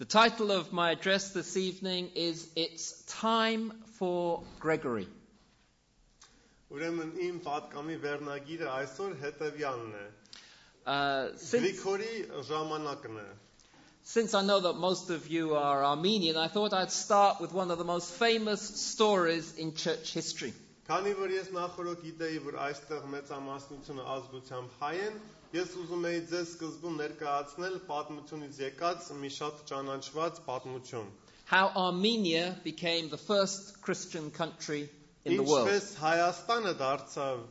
The title of my address this evening is It's Time for Gregory. Ուրեմն իմ պատկամի վերնագիրը այսօր հետևյալն է։ Uh, since, Գրիգորի ժամանակն է։ since I know that most of you are Armenian, I thought I'd start with one of the most famous stories in church history. Քանի որ ես նախորդ գիտեի, որ այստեղ մեծամասնությունը ազգությամբ հայ են, ես ուզում էի ձեզ սկզբում ներկայացնել պատմությունից եկած մի շատ ճանաչված պատմություն։ How Armenia became the first Christian country in the world. Ինչպես Հայաստանը դարձավ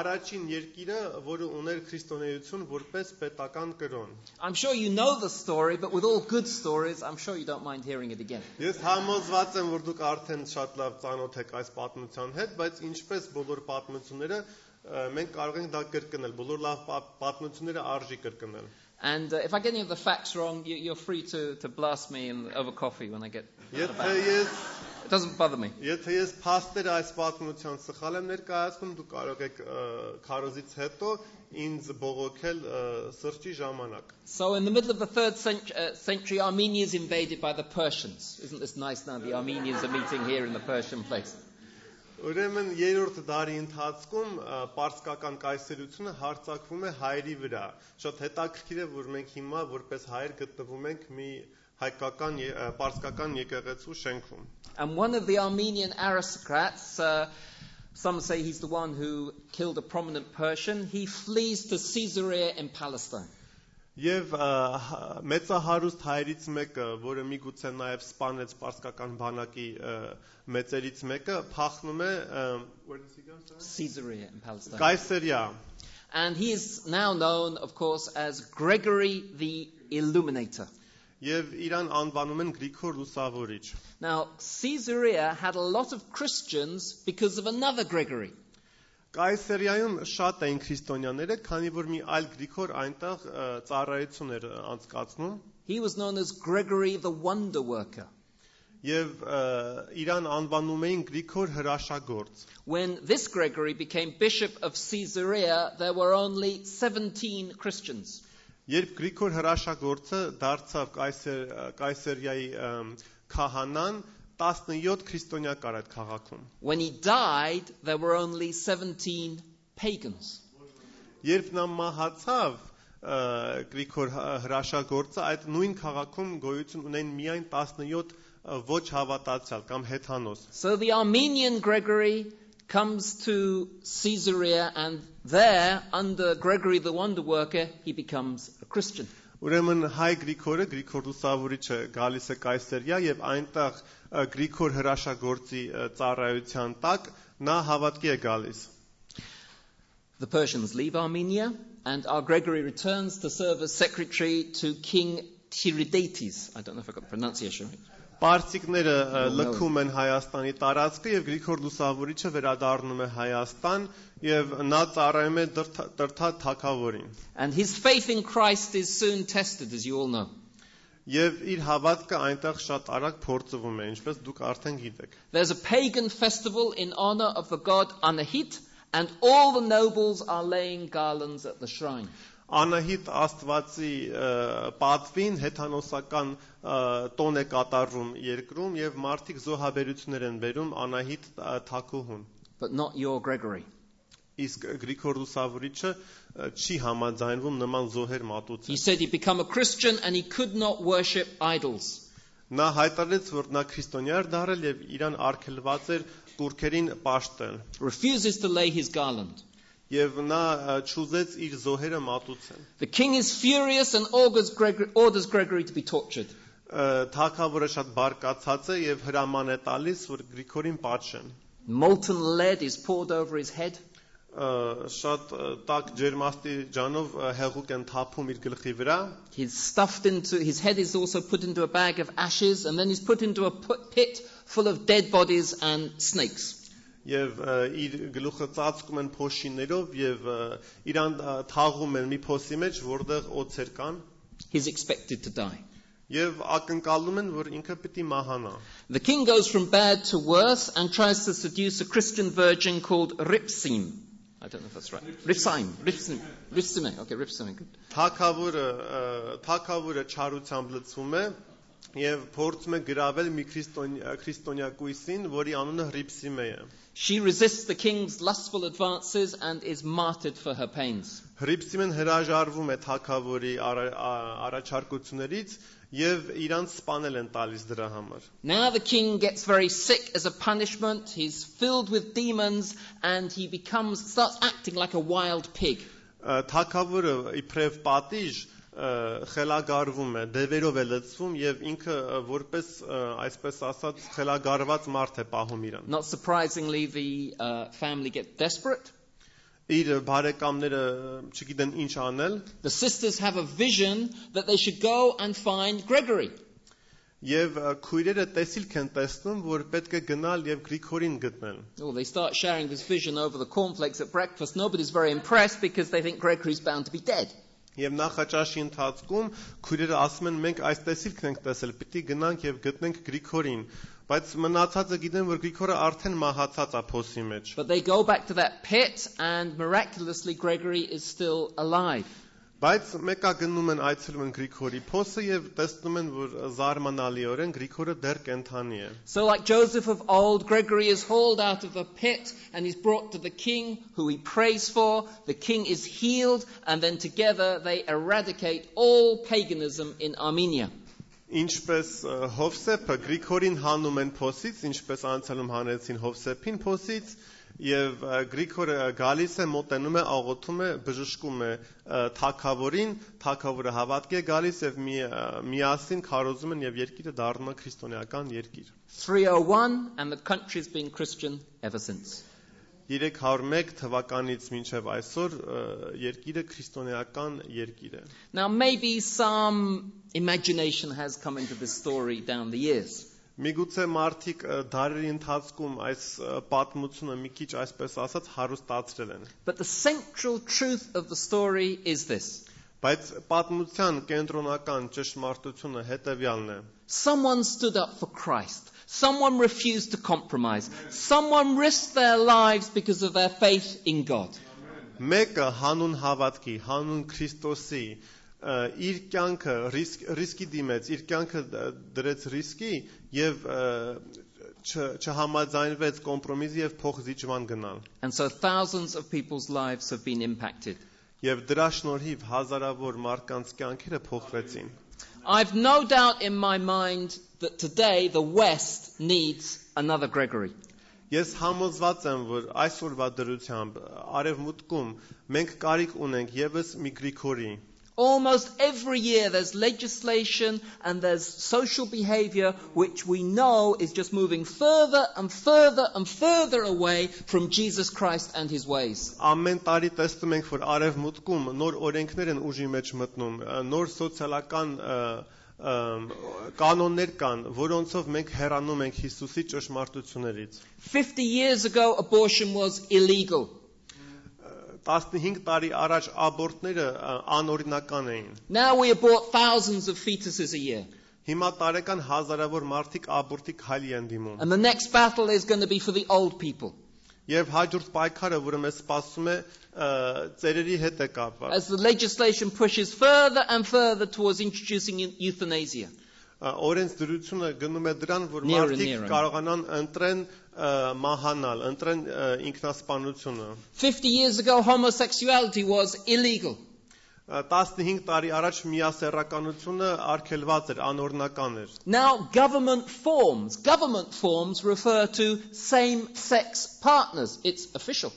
առաջին երկիրը, որը ուներ քրիստոնեություն որպես պետական կրոն։ I'm sure you know the story, but with all good stories, I'm sure you don't mind hearing it again. Ես համոզված եմ, որ դուք արդեն շատ լավ ծանոթ եք այս պատմության հետ, բայց ինչպես բոլոր պատմությունները մենք կարող ենք դա կրկնել, բոլոր լավ պա- պատմությունները արժի կրկնել։ And uh, if I get any of the facts wrong, you, you're free to, to blast me in, over coffee when I get. Եթե ես It doesn't bother me. Եթե ես փաստերը այս պատմության սխալ եմ ներկայացնում, դուք կարող եք ը, քարոզից հետո ինձ բողոքել ը, սրճի ժամանակ։ So, in the middle of the third cent- uh, century, Armenia is invaded by the Persians. Isn't this nice now? The Armenians are meeting here in the Persian place. Ուրեմն երրորդ դարի ընթացքում պարսկական կայսերությունը հարձակվում է հայերի վրա։ Շատ հետաքրքիր է, որ մենք հիմա որպես հայեր գտնվում ենք մի հայկական պարսկական եկեղեցու շենքում։ And one of the Armenian aristocrats, uh, some say he's the one who killed a prominent Persian, he flees to Caesarea in Palestine. Եվ ը, հ- մեծահարուստ հայերից մեկը, որը միգուցե նաև սպանեց պարսկական բանակի ը, մեծերից մեկը, փախնում է ը, where does he go, sorry? Caesarea in Palestine. Կայսերիա։ And he is now known, of course, as Gregory the Illuminator. Եվ իրան անվանում են Գրիգոր Լուսավորիչ։ Now, Caesarea had a lot of Christians because of another Gregory. Կայսերիայում շատ էին քրիստոնյաները, քանի որ մի այլ Գրիգոր այնտեղ ծառայություն էր անցկացնում He was known as Gregory the Wonder Worker. ը, իրան անվանում էին Գրիգոր հրաշագործ։ When this Gregory became bishop of Caesarea, there were only 17 Christians. Երբ Գրիգոր հրաշագործը դարձավ կայսեր Կայսերիայի քահանան, 17 քրիստոնյա կար այդ քաղաքում։ When he died, there were only 17 pagans. Երբ նա մահացավ, ը, Գրիգոր հ- հրաշագործը այդ նույն քաղաքում գոյություն ունեն միայն 17 ը, ոչ հավատացյալ կամ հեթանոս։ So the Armenian Gregory comes to Caesarea, and there, under Gregory the Wonder Worker, he becomes a Christian. Ուրեմն հայ Գրիգորը Գրիգոր Լուսավորիչը գալիս է Կայսերիա եւ այնտեղ Գրիգոր հրաշագործի ծառայության տակ նա հավատքի է գալիս։ The Persians leave Armenia, and our Gregory returns to serve as secretary to King Tiridates. I don't know if I got the pronunciation right. Պարսիկները լքում են Հայաստանի տարածքը եւ Գրիգոր Լուսավորիչը վերադառնում է Հայաստան եւ նա ծառայում է Դրթա- Տրթա թագավորին։ And his faith in Christ is soon tested, as you all know. Եվ իր հավատքը այնտեղ շատ արագ փորձվում է, ինչպես դուք արդեն գիտեք։ There's a pagan festival in honor of the god Anahit, and all the nobles are laying garlands at the shrine. Անահիտ Աստվածի պատվին հեթանոսական տոն է կատարվում երկրում եւ մարդիկ զոհաբերություններ են բերում Անահիտ Թակուհուն։ But not your Gregory. Իսկ Գրիգոր Լուսավորիչը չի համաձայնվում նման զոհեր մատուցել։ He said he become a Christian and he could not worship idols. Նա հայտարարեց, որ նա քրիստոնյա էր դառել եւ իրան արգելված էր կուրքերին պաշտել։ Refuses to lay his garland Եվ նա ը, չուզեց իր զոհերը մատուցել։ The king is furious and orders Gregory, orders Gregory to be tortured. Ը, Թագավորը շատ բարկացած է եւ հրաման է տալիս, որ Գրիգորին պատժեն։ Molten lead is poured over his head. ը, շատ ը, տաք ջերմաստի ջանով ը, հեղուկ են թափում իր գլխի վրա He's stuffed into, his head is also put into a bag of ashes and then he's put into a pu- pit full of dead bodies and snakes. Եւ իր գլուխը ծածկում են փոշիներով եւ իրան թաղում են մի փոսի մեջ, որտեղ օծեր կան He's expected to die. եւ ակնկալում են, որ ինքը պիտի մահանա։ The king goes from bad to worse and tries to seduce a Christian virgin called Ripsim. I don't know if that's right. Ripsime. Ripsim. Ripsime. Okay, Ripsime. Good. Թագավորը ը, թագավորը չարությամբ լցվում է Եվ փորձում է գրավել մի քրիստոնյակույսին, որի անունը է։ She resists the king's lustful advances and is martyred for her pains. Հրիպսիմեն հրաժարվում է թակավորի առաջարկություններից եւ իրանց սպանել են տալիս դրա համար։ Now the king gets very sick as a punishment. He's filled with demons and he becomes starts acting like a wild pig. Թակավորը իբրև պատիժ խելագարվում է, դևերով է լցվում եւ ինքը ա, որպես ա, այսպես ասած խելագարված մարդ է պահում իրան։ Not surprisingly, the uh, family get desperate. Իր բարեկամները չգիտեն ինչ անել The sisters have a vision that they should go and find Gregory. եւ ա, քույրերը տեսիլք են տեսնում, որ պետք է գնալ եւ Գրիգորին գտնել։ Oh, they start sharing this vision over the cornflakes at breakfast. Nobody's very impressed because they think Gregory's bound to be dead. Եվ նախաճաշի ընթացքում քույրերը ասում են մենք այս տեսիլքն ենք տեսել, պիտի գնանք եւ գտնենք Գրիգորին, բայց մնացածը գիտեն որ Գրիգորը արդեն մահացած է փոսի մեջ։ But they go back to that pit, and miraculously, Gregory is still alive. Բայց մեկա գնում են այցելում են Գրիգորի փոսը եւ տեսնում են որ զարմանալիորեն Գրիգորը դեռ կենթանի է։ So, like Joseph of old, Gregory is hauled out of the pit and is brought to the king, who he prays for. The king is healed, and then together they eradicate all paganism in Armenia. Ինչպես ը, Հովսեփը Գրիգորին հանում են փոսից, ինչպես անցյալում հանեցին Հովսեփին փոսից, եւ Գրիգորը գալիս է մոտենում է աղոթում է բժշկում է ը, թագավորին, թագավորը հավատքի է գալիս եւ մի միասին քարոզում են եւ երկիրը դառնում է քրիստոնեական երկիր։ 301, and the country's been Christian ever since. 301 թվականից մինչև այսօր երկիրը քրիստոնեական երկիր է։ Now, maybe some imagination has come into this story down the years. Միգուցե մարդիկ ը, դարերի ընթացքում այս ը, պատմությունը մի քիչ այսպես ասած հարուստացրել են։ But the central truth of the story is this Բայց պատմության կենտրոնական ճշմարտությունը հետևյալն է։ someone stood up for Christ, someone refused to compromise, someone risked their lives because of their faith in God. Մեկը հանուն հավատքի, հանուն Քրիստոսի ը, իր կյանքը ռիսկ ռիսկի դիմեց, իր կյանքը դրեց ռիսկի եւ չհամաձայնվեց կոմպրոմիսի եւ փոխզիջման գնալ։ And so thousands of people's lives have been impacted. Եվ դրա շնորհիվ հազարավոր մարդկանց կյանքերը փոխվեցին։ I've no doubt in my mind that today the West needs another Gregory. Ես համոզված եմ, որ այսօրվա դրությամբ արևմուտքում մենք կարիք ունենք եւս մի Գրիգորի, Almost every year there's legislation and there's social behavior which we know is just moving further and further and further away from Jesus Christ and his ways. Ամեն տարի տեսնում ենք, որ արևմուտքում նոր օրենքներ են ուժի մեջ մտնում, ը, նոր սոցիալական ը, ըմ, կանոններ կան, որոնցով մենք հեռանում ենք Հիսուսի ճշմարտություններից։ 50 years ago, abortion was illegal. 15 տարի առաջ աբորտները ը, անօրինական էին։ Now we abort thousands of fetuses a year. Հիմա տարեկան հազարավոր մարդիկ աբորտի քայլի են դիմում։ And the next battle is going to be for the old people. Եվ հաջորդ պայքարը, որը մեզ սպասում է, ը, ծերերի հետ է կապված։ As the legislation pushes further and further towards introducing eu- euthanasia. Օրենսդրությունը գնում է դրան, որ մարդիկ կարողանան ընտրեն մահանալ, ընտրեն ինքնասպանությունը։ 50 years ago, homosexuality was illegal. Ա, 15 տարի առաջ միասեռականությունը արգելված էր, անօրինական էր։ Now, government forms, government forms refer to same-sex partners. It's official.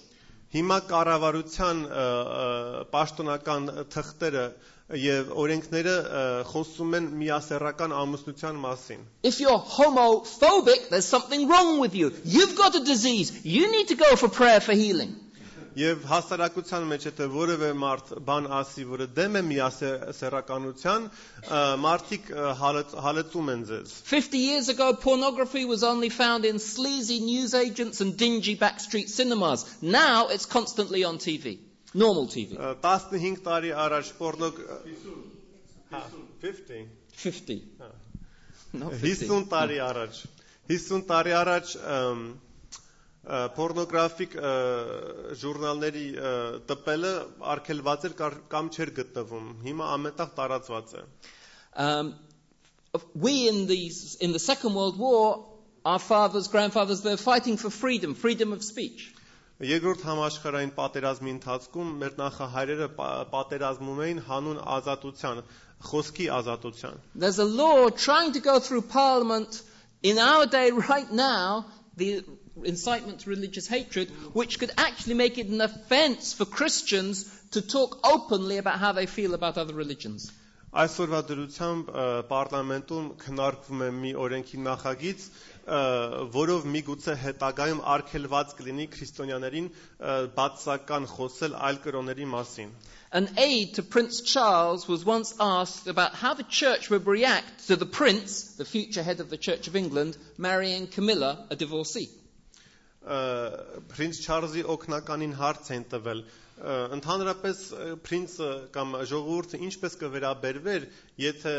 Հիմա կառավարության պաշտոնական թղթերը եւ օրենքները ը, խոսում են միասեռական ամուսնության մասին։ If you're homophobic, there's something wrong with you. You've got a disease. You need to go for prayer for healing. Եվ հասարակության մեջ եթե որևէ մարդ բան ասի, որը դեմ է միասեռականության, ը, մարդիկ ը, հալծ- հալեցում են ձեզ։ 50 years ago, pornography was only found in sleazy newsagents and dingy backstreet cinemas. Now it's constantly on TV. Normal TV. Ը, 15 տարի առաջ պորնոկ Հա, 50 50. Huh. Not 50. 50 տարի առաջ 50 տարի առաջ ըմ, ը, պորնոգրաֆիկ ը, ժուրնալների ը, տպելը արգելված էր կար- կամ չէր գտնվում։ Հիմա ամենտեղ տարածված է։ Um, of- we in, these, in the Second World War, our fathers, grandfathers, they're fighting for freedom, freedom of speech. Երկրորդ համաշխարհային պատերազմի ընթացքում մեր նախահայրերը պա- պատերազմում էին հանուն ազատության, խոսքի ազատության։ There's a law trying to go through Parliament in our day right now, the incitement to religious hatred, which could actually make it an offence for Christians to talk openly about how they feel about other religions. Այսօրվա դրությամբ պարլամենտում քննարկվում է մի օրենքի նախագիծ, որով միգուցե հետագայում արգելված կլինի քրիստոնյաներին ը, բացական խոսել այլ կրոնների մասին։ An aide to Prince Charles was once asked about how the church would react to the prince, the future head of the Church of England, marrying Camilla, a divorcee. ը, Պրինց Չարլզի օկնականին հարց են տվել ը, ընդհանրապես պրինցը կամ ժողովուրդը ինչպես կվերաբերվեր, եթե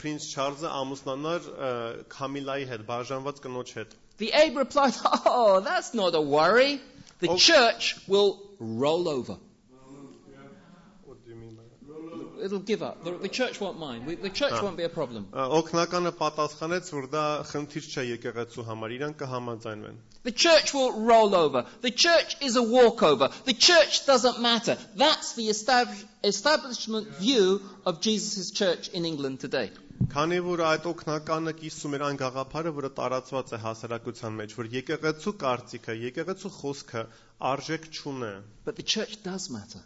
պրինց Չարլզը ամուսնանար ը, Քամիլայի հետ, բաժանված կնոջ հետ։ The aide replied, Oh, that's not a worry. The church will roll over. It'll give up. The, the church won't mind. We, the church Ah. won't be a problem. Ա, Օգնականը պատասխանեց, որ դա խնդիր չէ եկեղեցու համար, իրան կհամաձայնվեն։ The church will roll over. The church is a walkover. The church doesn't matter. That's the establish, establishment view of Jesus' church in England today. Քանի որ այդ օգնականը կիսում էր այն գաղափարը, որը տարածված է հասարակության մեջ, որ եկեղեցու կարծիքը, եկեղեցու խոսքը արժեք չունե, But the church does matter.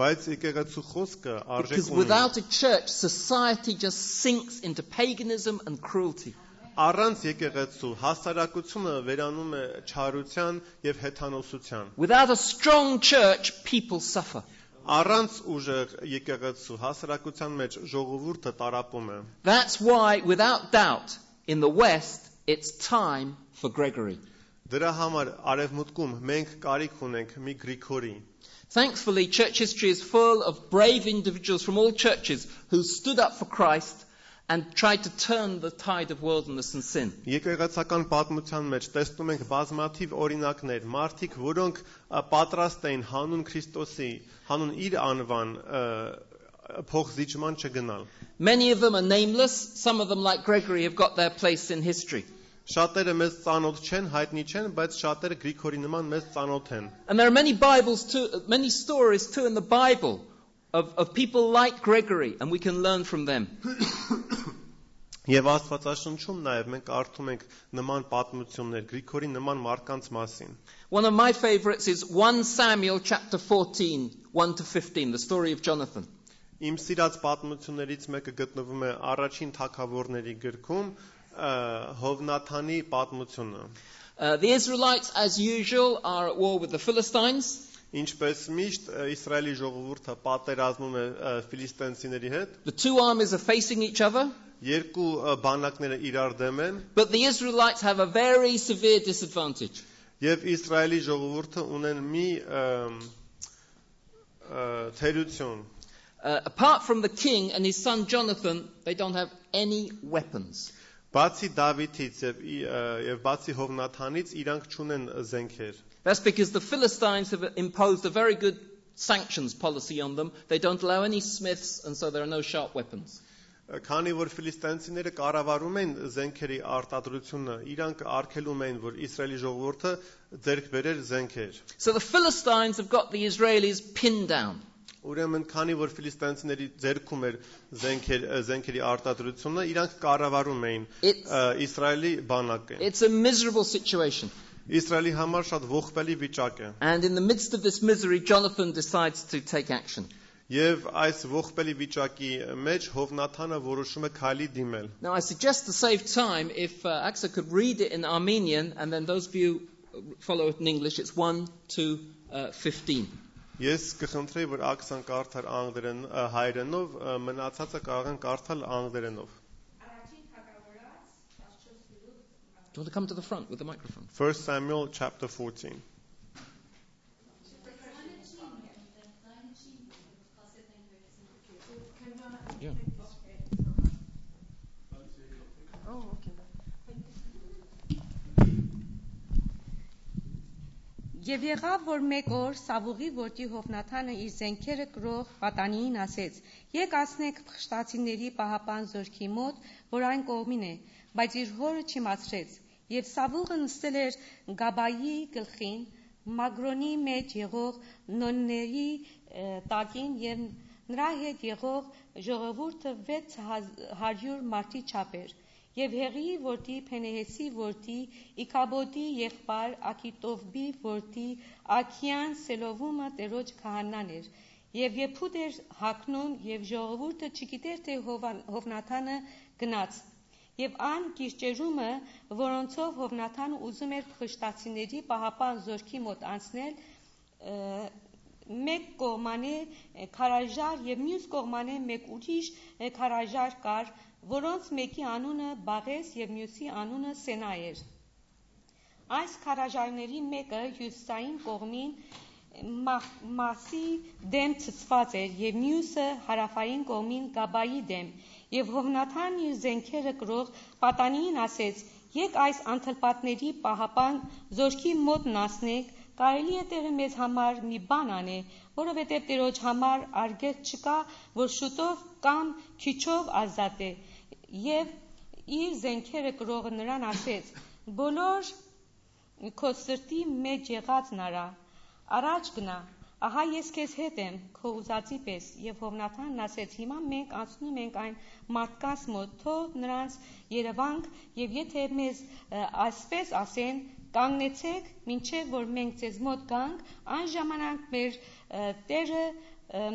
Բայց եկեղեցու խոսքը արժեք Because ունի։ without a church, society just sinks into paganism and cruelty. Առանց եկեղեցու հասարակությունը վերանում է չարության եւ հեթանոսության։ Without a strong church, people suffer. Առանց ուժեղ եկեղեցու հասարակության մեջ ժողովուրդը տարապում է։ That's why, without doubt, in the West, it's time for Gregory. Դրա համար արևմուտքում մենք կարիք ունենք մի Գրիգորի։ Thankfully, church history is full of brave individuals from all churches who stood up for Christ and tried to turn the tide of worldliness and sin. Եկեղեցական պատմության մեջ տեսնում ենք բազմաթիվ օրինակներ, մարդիկ, որոնք ա, պատրաստ էին հանուն Քրիստոսի, հանուն իր անվան ը, փոխզիջման չգնալ։ Many of them are nameless. Some of them, like Gregory, have got their place in history. Շատերը մեզ ծանոթ չեն, հայտնի չեն, բայց շատերը Գրիգորի նման մեզ ծանոթ են։ And there are many Bibles too, many stories too in the Bible of, of people like Gregory, and we can learn from them. Եվ Աստվածաշնչում նաև մենք կարդում ենք նման պատմություններ Գրիգորի նման մարդկանց մասին։ One of my favorites is 1 Samuel chapter 14, 1 to 15, the story of Jonathan. Իմ սիրած պատմություններից մեկը գտնվում է առաջին թագավորների գրքում ը, Հովնաթանի պատմությունը։ Uh, the Israelites, as usual, are at war with the Philistines. Ինչպես միշտ ը, Իսրայելի ժողովուրդը պատերազմում է ը, ֆիլիստինցիների հետ, The two armies are facing each other, երկու ը, բանակները իրար դեմ են, but the Israelites have a very severe disadvantage. եւ Իսրայելի ժողովուրդը ունեն մի ը, ը, թերություն։ Uh, apart from the king and his son Jonathan, they don't have any weapons. Բացի Դավիթից եւ ի- ը, եւ բացի Հովնաթանից իրանք չունեն զենքեր։ That's because the Philistines have imposed a very good sanctions policy on them. They don't allow any smiths, and so there are no sharp weapons. Քանի որ ֆիլիստինցիները կառավարում են զենքերի արտադրությունը, իրանք արգելում են, որ Իսրայելի ժողովուրդը ձեռք բերեր զենքեր։ So the Philistines have got the Israelis pinned down. Ուրեմն քանի որ ֆիլիստինցիների ձեռքում էր զենքեր զենքերի արտադրությունը, իրանք կառավարում էին It's, ը, Իսրայելի բանակը։ it's a miserable situation. Իսրայելի համար շատ ողբելի վիճակ է։ And in the midst of this misery, Jonathan decides to take action. Եվ այս ողբելի վիճակի մեջ Հովնաթանը որոշում է քայլի դիմել։ Now, I suggest to save time, if uh, Axa could read it in Armenian, and then those of you who follow it in English, it's 1 to uh, 15. Ես կխնդրեի, որ ակսան կարդալ անգլերեն ը, հայերենով, ը, մնացածը կարող են կարդալ անգլերենով։ Առաջին թագավորաց 14 գլուխ Do you want to come to the front with the microphone? 1 Samuel chapter 14 Yeah. Եվ եղավ, որ մեկ օր Սավուղի որդի Հովնաթանը իր զենքերը կրող պատանիին ասեց. «Եկ ասնենք փխշտացիների պահապան զորքի մոտ, որ այն կողմին է», բայց իր հորը չիմացրեց։ Եվ Սավուղը նստել էր Գաբայի գլխին, Մագրոնի մեջ եղող նոնների տակին եւ նրա հետ եղող ժողովուրդը 600 մարդի չափ էր։ Եվ Հեղիի որդի Փենեհեսի որդի Իքաբոդի եղբայր Ակիտովբի որդի Աքիան Սելովումը Տերոջ քահանան էր։ Եվ Եփուդ էր հակնում եւ ժողովուրդը չգիտեր թե Հովնաթանը գնաց։ Եվ ան գիշերումը, որոնցով Հովնաթանը ուզում էր փխշտացիների պահապան զորքի մոտ անցնել, մեկ կողմանը ը, քարաժար եւ մյուս կողմանը մեկ ուրիշ քարաժար կար, որոնց մեկի անունը Բաղես եւ մյուսի անունը Սենա էր։ Այս քարաժարների մեկը հյուսային կողմին մասի դեմ ցցված էր եւ մյուսը հարավային կողմին Գաբայի դեմ եւ Հովնաթան իր զենքերը կրող պատանիին ասեց եկ այս անթլպատների պահապան զորքի մոտ նասնենք կարելի է տեղը մեզ համար մի բան անե որովհետեւ Տերոջ համար արգելք չկա որ շուտով կամ քիչով ազատ է եւ իր զենքերը կրողը նրան ասեց բոլոր քո սրտի մեջ եղածն արա առաջ գնա ահա ես քեզ հետ եմ քո ուզածի պես եւ Հովնաթանն ասեց հիմա մենք անցնում ենք այն մարդկանց մոտ թող նրանց Երևանք եւ եթե մեզ այսպես ասեն կանգնեցեք մինչև որ մենք ձեզ մոտ գանք այն ժամանակ մեր Տերը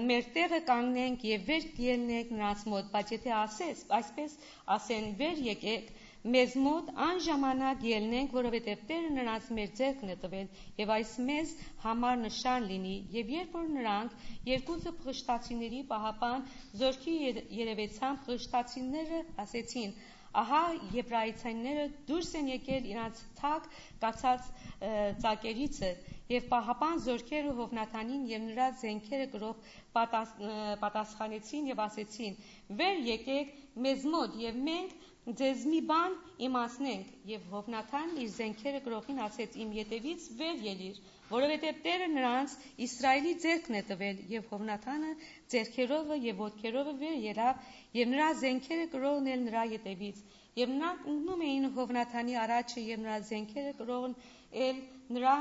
մեր տեղը կանգնենք եւ վեր ելնենք նրանց մոտ բայց եթե ասես այսպես ասեն վեր եկեք մեզ մոտ այն ժամանակ ելնենք, որովհետև Տերը նրանց մեր ձեռքն է տվել, եւ այս մեզ համար նշան լինի, եւ երբ որ նրանք երկուսը փղշտացիների պահապան զորքի եր- երևեցան փղշտացիները ասեցին. Ահա եբրայցայինները դուրս են եկել իրանց թակ կացած ը, ծակերիցը եւ պահապան զորքերը Հովնաթանին եւ նրա զենքերը գրող պատաս, պատասխանեցին եւ ասեցին. «Վեր եկեք մեզ մոտ եւ մենք ձեզ մի բան իմացնենք եւ Հովնաթանն իր զենքերը գրողին ասեց իմ յետևից վեր ելիր որովհետեւ Տերը նրանց Իսրայելի ձեռքն է տվել եւ Հովնաթանը ձեռքերովը եւ ոտքերովը վեր ելավ եւ նրա զենքերը գրողն էլ նրա յետևից եւ նրանք ընկնում էին Հովնաթանի առաջը եւ նրա զենքերը գրողն էլ նրա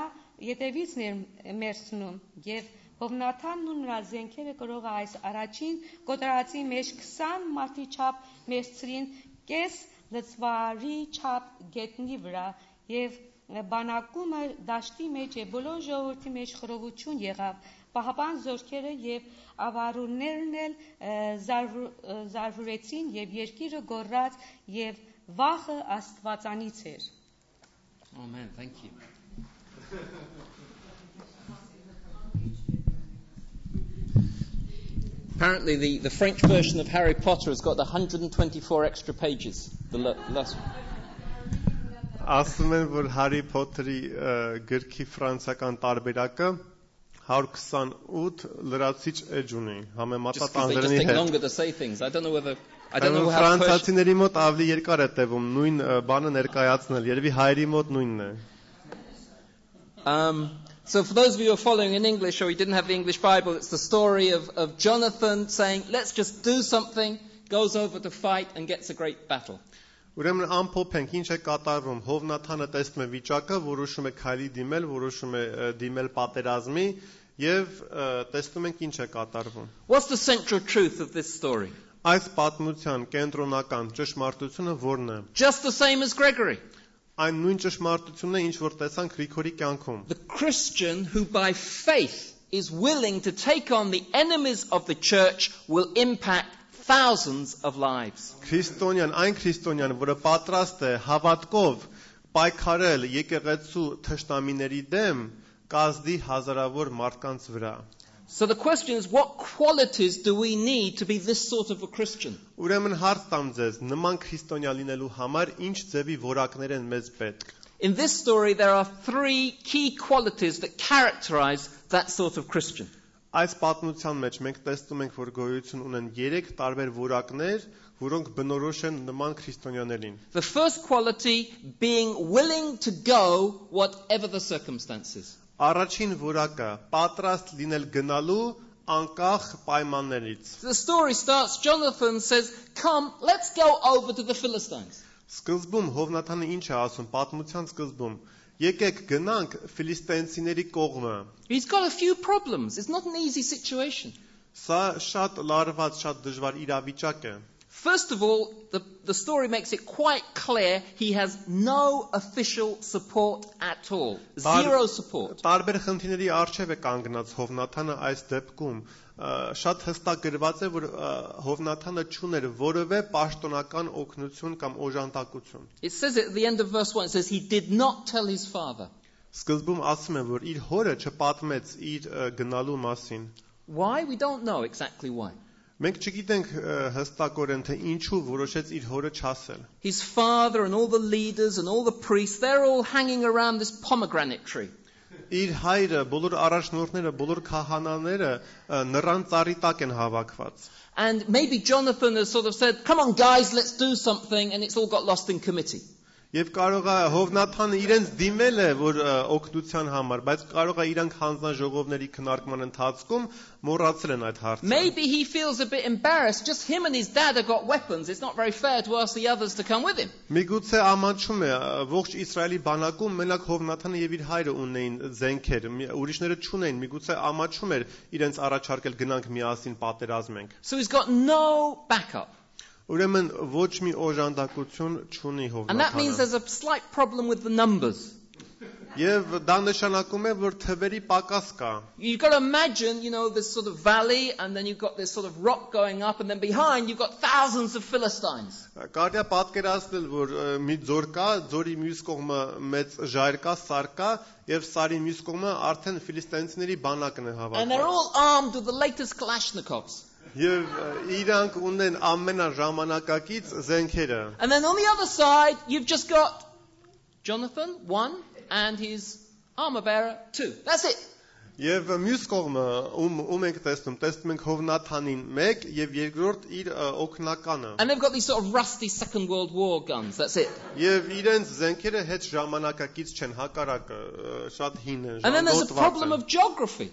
յետևից ներ մերցնում եւ Հովնաթանն ու նրա զենքերը գրողը այս առաջին կոտրածի մեջ 20 մարդի չափ մերցրին կես լծվարի չափ գետնի վրա եւ բանակումը դաշտի մեջ եւ բոլոր ժողովրդի մեջ խռովություն եղավ պահապան զորքերը եւ ավարուններն էլ զարվուրեցին եւ երկիրը գոռաց եւ վախը աստվածանից էր Amen. Thank you. Apparently, the, the French version of Harry Potter has got 124 extra pages. The last. Ասում են, որ Հարի Փոթերի գրքի ֆրանսիական տարբերակը 128 լրացիչ էջ ունի, համեմատած անգլերենի հետ։ ֆրանսիացիների մոտ ավելի երկար է տևում նույն բանը ներկայացնել, երևի հայերի մոտ նույնն է։ Um, so, for those of you who are following in English or you didn't have the English Bible, it's the story of, of Jonathan saying, let's just do something, goes over to fight and gets a great battle. Ուրեմն ամփոփենք ինչ է կատարվում։ Հովնաթանը տեսնում է վիճակը, որոշում է քայլի դիմել, որոշում է ը, դիմել պատերազմի եւ ը, տեսնում ենք ինչ է կատարվում։ What's the central truth of this story? Այս պատմության կենտրոնական ճշմարտությունը ո՞րն է։ Just the same as Gregory. Այն նույն ճշմարտությունն է, ինչ որ տեսանք Գրիգորի կյանքում։ The Christian who by faith is willing to take on the enemies of the church will impact thousands of lives. Քրիստոնյան, այն քրիստոնյան, որը պատրաստ է հավատքով պայքարել եկեղեցու թշնամիների դեմ, կազդի հազարավոր մարդկանց վրա։ So the question is, what qualities do we need to be this sort of a Christian? Ուրեմն հարց տամ ձեզ, նման քրիստոնյա լինելու համար ինչ ձևի որակներ են մեզ պետք։ In this story, there are three key qualities that characterize that sort of Christian. Այս պատմության մեջ մենք տեսնում ենք, որ գոյություն ունեն 3 տարբեր որակներ, որոնք բնորոշ են նման քրիստոնյաներին։ The first quality being willing to go whatever the circumstances. Առաջին որակը պատրաստ լինել գնալու անկախ պայմաններից։ the story starts Jonathan says, Come, let's go over to the Philistines. Սկզբում Հովնաթանը ինչ է ասում պատմության սկզբում։ Եկեք գնանք ֆիլիստինցիների կողմը։ He's got a few problems. It's not an easy situation. Սա շատ լարված, շատ դժվար իրավիճակ է։ First of all, the, the story makes it quite clear he has no official support at all. Zero support. Տարբեր խնդիրների արժև է կանգնած Հովնաթանը այս դեպքում։ Ա, Շատ հստակ գրված է, որ ա, Հովնաթանը ճուներ որևէ պաշտոնական օգնություն կամ օժանդակություն։ It says it at the end of verse 1, it says he did not tell his father. Սկզբում ասում է, որ իր հորը չպատմեց իր ա, գնալու մասին։ Why? We don't know exactly why. Մենք չգիտենք ա, հստակորեն թե ինչու որոշեց իր հորը չասել։ His father and all the leaders and all the priests, they're all hanging around this pomegranate tree. Իր հայրը, բոլոր առաջնորդները, բոլոր քահանաները ա, նրան ծառի տակ են հավաքված։ And maybe Jonathan has sort of said, Come on, guys, let's do something, and it's all got lost in committee. Եվ կարող է Հովնաթանը իրենց դիմել է որ օգնության համար, բայց կարող է իրանք հանձնաժողովների քննարկման ընթացքում մոռացել են այդ հարցը։ Maybe he feels a bit embarrassed. Just him and his dad have got weapons. It's not very fair to ask the others to come with him. Միգուցե ամանչում է ողջ Իսրայելի բանակում մենակ Հովնաթանը եւ իր հայրը ունեին զենքեր, ուրիշները չունեին։ Միգուցե ամանչում էր իրենց առաջարկել գնանք միասին պատերազմենք։ So he's got no backup. Ուրեմն ոչ մի օժանդակություն չունի And that means Հովնաթանը։ there's a slight problem with the numbers. Եվ դա նշանակում է, որ թվերի պակաս կա։ You've got to imagine, you know, this sort of valley, and then you've got this sort of rock going up, and then behind you've got thousands of Philistines. Կարելի է պատկերացնել, որ մի ձոր կա, ձորի մյուս կողմը մեծ ժայռ կա, սար կա, եւ սարի մյուս կողմը արդեն ֆիլիստինցիների բանակն է And they're հավաքված։ all armed with the latest Kalashnikovs. Եվ ը, իրանք ունեն ամենաժամանակակից զենքերը։ And then on the other side, you've just got Jonathan, one, and his armor bearer, two. That's it. Եվ մյուս կողմը ում ում ենք տեսնում, տեսնում ենք Հովնաթանին 1 եւ երկրորդ իր ը, օգնականը։ And they've got these sort of rusty Second World War guns. That's it. Եւ իրենց զենքերը հետ ժամանակակից չեն, հակառակը ը, շատ հին են, And then there's a ժանգոտված problem են։ of geography.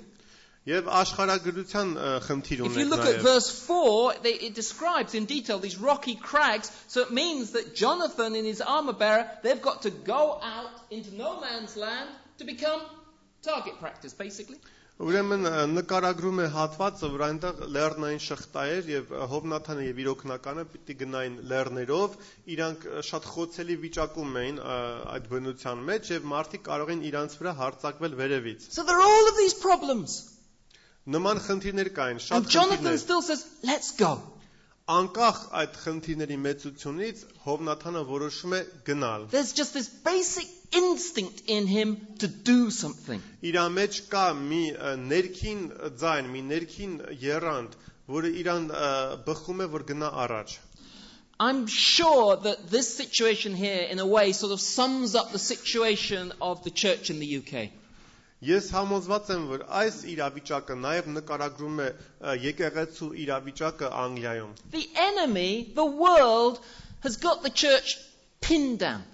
Եւ աշխարհագրության խնդիր If you look at verse 4, they, it describes in detail these rocky crags. So it means that Jonathan and his armor bearer, they've got to go out into no man's land to become target practice, basically. Ուրեմն նկարագրում է հատվածը, որ այնտեղ լեռնային շղթա էր եւ Հովնաթանը եւ իր օկնականը պիտի գնային լեռներով, իրանք շատ խոցելի վիճակում էին այդ բնության մեջ եւ մարդիկ կարող են իրանց վրա հարձակվել վերևից։ So there are all of these problems. Նման խնդիրներ կային, And շատ Jonathan խնդիրներ։ still says, let's go. Անկախ այդ խնդիրների մեծությունից Հովնաթանը որոշում է գնալ։ There's just this basic instinct in him to do something. Իր մեջ կա մի ը, ներքին ձայն, մի ներքին երանգ, որը իրան ը, բխում է որ գնա առաջ։ I'm sure that this situation here, in a way, sort of sums up the situation of the church in the UK. Ես համոզված եմ, որ այս իրավիճակը նաև նկարագրում է եկեղեցու իրավիճակը Անգլիայում։ The enemy, the world, has got the church pinned down.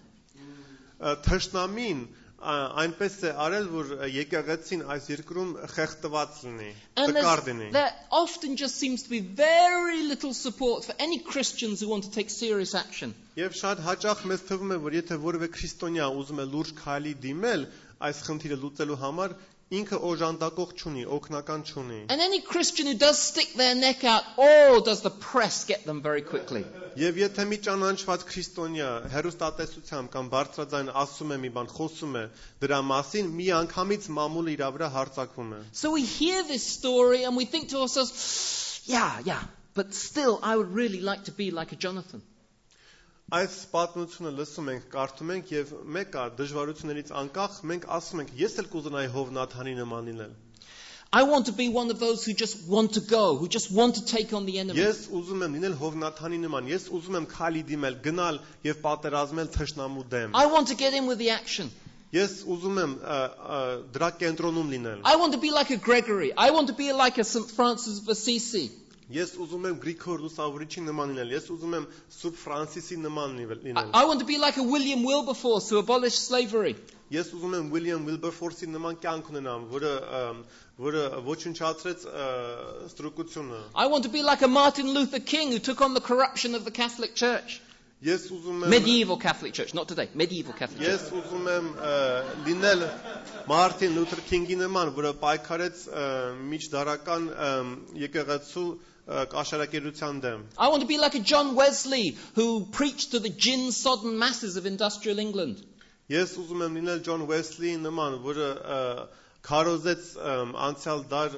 Թշնամին այնպես է արել, որ եկեղեցին այս երկրում խեղդված լինի, տկար լինի։ there often just seems to be very little support for any Christians who want to take serious action. Եվ շատ հաճախ մեզ թվում է, որ եթե որևէ քրիստոնյա ուզում է լուրջ քայլի դիմել այս խնդիրը լուծելու համար, ինքը օժանդակող չունի, օգնական չունի։ And any Christian who does stick their neck out, oh, does the press get them very quickly. Եվ եթե մի ճանաչված քրիստոնյա հերոստատեսությամբ կամ բարձրաձայն ասում է մի բան, խոսում է դրա մասին, մի անգամից մամուլը իր վրա հարձակվում է։ So we hear this story and we think to ourselves, yeah, yeah, but still, I would really like to be like a Jonathan. Այս պատմությունը լսում ենք, կարդում ենք եւ մեկը դժվարություններից անկախ մենք ասում ենք, ես էլ կուզենայի Հովնաթանի նման լինել։ I want to be one of those who just want to go, who just want to take on the enemy. Ես ուզում եմ լինել Հովնաթանի նման, ես ուզում եմ քալի դիմել, գնալ եւ պատերազմել թշնամու դեմ։ I want to get in with the action. Ես ուզում եմ դրա կենտրոնում լինել։ I want to be like a Gregory. I want to be like a St. Francis of Assisi. Ես ուզում եմ Գրիգոր Լուսավորիչի նման լինել։ Ես ուզում եմ Սուրբ Ֆրանսիսի նման լինել- I, լինել։ I want to be like a William Wilberforce who abolished slavery. Ես ուզում եմ Ուիլյամ Վիլբերֆորսի նման կյանք ունենամ, որը ըմ, որը ոչնչացրեց ը, ստրուկությունը։ I want to be like a Martin Luther King who took on the corruption of the Catholic Church. Ես ուզում եմ Medieval Catholic Church, not today, medieval Catholic Church. Ես ուզում եմ ը, լինել Մարտին Լութեր Քինգի նման, որը պայքարեց ը, միջդարական ըմ, եկեղեցու դեմ։ I want to be like a John Wesley who preached to the gin-sodden masses of industrial England. Ես ուզում եմ լինել John Wesley նման, որը քարոզեց անցյալ դար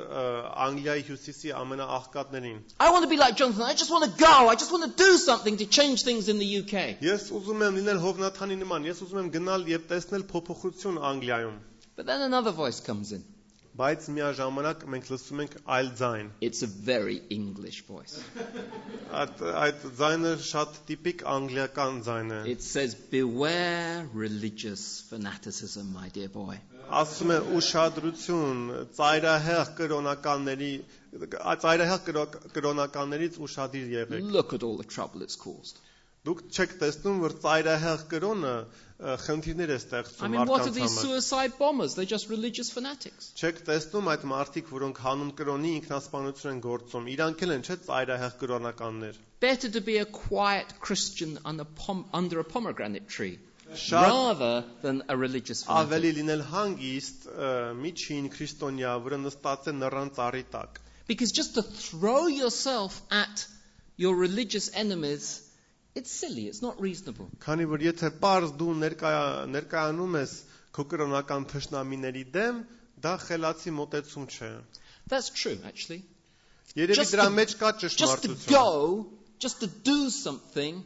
Անգլիայի հյուսիսի ամենաաղքատներին։ I want to be like Jonathan. I just want to go. I just want to do something to change things in the UK. Ես ուզում եմ լինել Հովնաթանի նման։ Ես ուզում եմ գնալ եւ տեսնել փոփոխություն Անգլիայում։ But then another voice comes in Բայց միաժամանակ մենք լսում ենք այլ ձայն։ It's a very English voice. Այդ այդ ձայնը շատ տիպիկ անգլիական ձայն է։ It says, Beware religious fanaticism, my dear boy. Ասում է ուշադրություն ծայրահեղ կրոնականների ծայրահեղ կրո- կրոնականներից ուշադիր եղեք։ Look at all the trouble it's caused. Դուք չեք տեսնում, որ ծայրահեղ կրոնը ը, խնդիրներ է I ստեղծում mean, what are մարդկանց these համար։ suicide bombers? They're just religious fanatics. Չեք տեսնում այդ մարդիկ, որոնք հանուն կրոնի ինքնասպանություն են գործում։ Իրանք էլ են չէ ծայրահեղ կրոնականներ։ Better to be a quiet Christian under, pom- under a pomegranate tree Շատ rather than a religious fanatic. ավելի լինել հանգիստ ը, միջին քրիստոնյա, որը նստած է նռան ծառի տակ։ Because just to throw yourself at your religious enemies, it's silly, it's not reasonable. Քանի որ եթե པարզ դու ներկայ ներկայանում ես քո կրոնական թշնամիների դեմ, դա խելացի մոտեցում չէ։ That's true actually. Երևի դրա մեջ կա ճշմարտություն։ Just to go, just to do something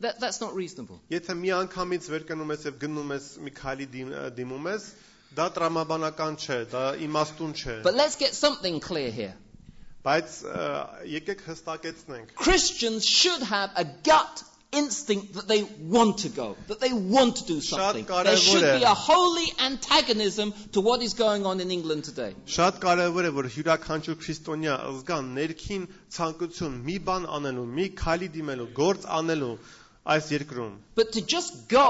that that's not reasonable. Եթե մի անգամից վեր կնում ես եւ գնում ես մի քայլի դիմում ես, դա տրամաբանական չէ, դա իմաստուն չէ։ But let's get something clear here. Բայց ը, եկեք հստակեցնենք։ Christians should have a gut instinct that they want to go, that they want to do something. There կարևոր should է։ be a holy antagonism to what is going on in England today. Շատ կարևոր է, որ յուրաքանչյուր քրիստոնյա զգան ներքին ցանկություն մի բան անելու, մի քայլի դիմելու, գործ անելու այս երկրում։ But to just go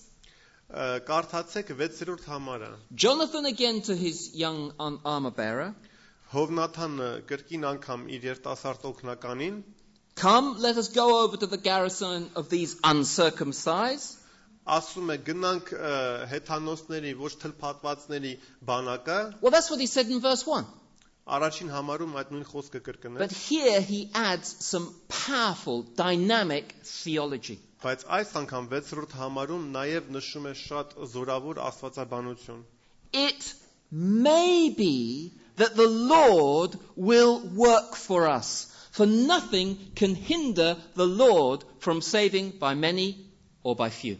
Կարդացեք 6-րդ համարը։ Jonathan again to his young armor bearer. Հովնաթանը կրկին անգամ իր երիտասարդ օկնականին Come, let us go over to the garrison of these uncircumcised. ասում է գնանք հեթանոսների ոչ թլփատվածների բանակը Well, that's what he said in verse 1. առաջին համարում այդ նույն խոսքը կրկնել But here he adds some powerful, dynamic theology. բայց այս անգամ 6-րդ համարում նաև նշում է շատ զորավոր աստվածաբանություն It may be that the Lord will work for us, for nothing can hinder the Lord from saving by many or by few.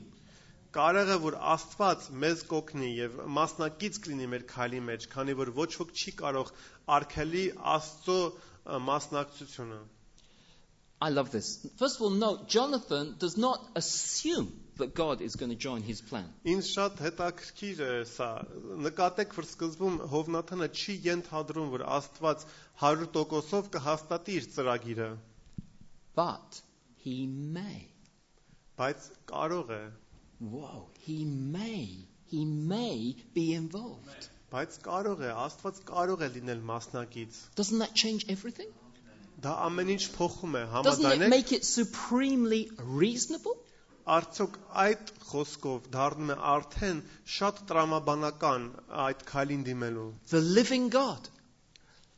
Կարող է որ Աստված մեզ կօգնի եւ մասնակից կլինի մեր քայլի մեջ, քանի որ ոչ ոք չի կարող արգելի Աստծո մասնակցությունը։ I love this. First of all, note, Jonathan does not assume that God is going to join his plan. Ինձ շատ հետաքրքիր է սա։ Նկատեք, որ սկզբում Հովնաթանը չի ենթադրում, որ Աստված 100%-ով կհաստատի իր ծրագիրը, But he may. բայց կարող է, Whoa, he may. He may be involved. բայց կարող է, Աստված կարող է լինել մասնակից։ Doesn't that change everything? Դա ամեն ինչ փոխում է, Doesn't it համաձայն եք։ make it supremely reasonable? Արդյոք այդ խոսքով դառնում է արդեն շատ տրամաբանական այդ քայլին դիմելու։ The living God.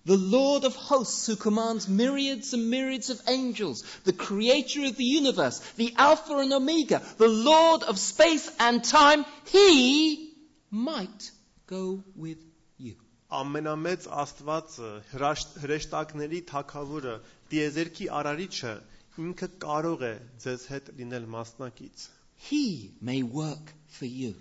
The Lord of hosts who commands myriads and myriads of angels, the creator of the universe, the Alpha and Omega, the Lord of space and time, he might go with you. ամենամեծ Աստվածը, հրաշ- հրեշտակների թակավորը, դիեզերքի արարիչը, ինքը կարող է ձեզ հետ լինել մասնակից։ He may work for you.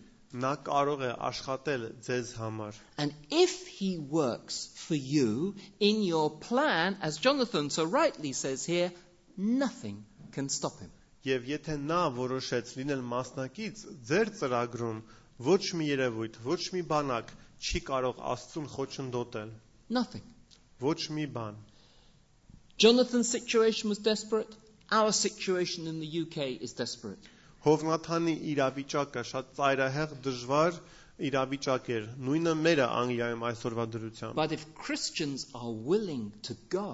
Նա կարող է աշխատել ձեզ համար։ And if he works for you in your plan, as Jonathan so rightly says here, nothing can stop him. Եվ եթե նա որոշեց լինել մասնակից ձեր ծրագրում, ոչ մի երևույթ, ոչ մի բանակ չի կարող Աստծուն խոչընդոտել։ Nothing. Ոչ մի բան։ Jonathan's situation was desperate. Our situation in the UK is desperate. Հովնաթանի իրավիճակը շատ ծայրահեղ դժվար իրավիճակ էր։ Նույնը մերը Անգլիայում այսօրվա դրությամբ։ But if Christians are willing to go,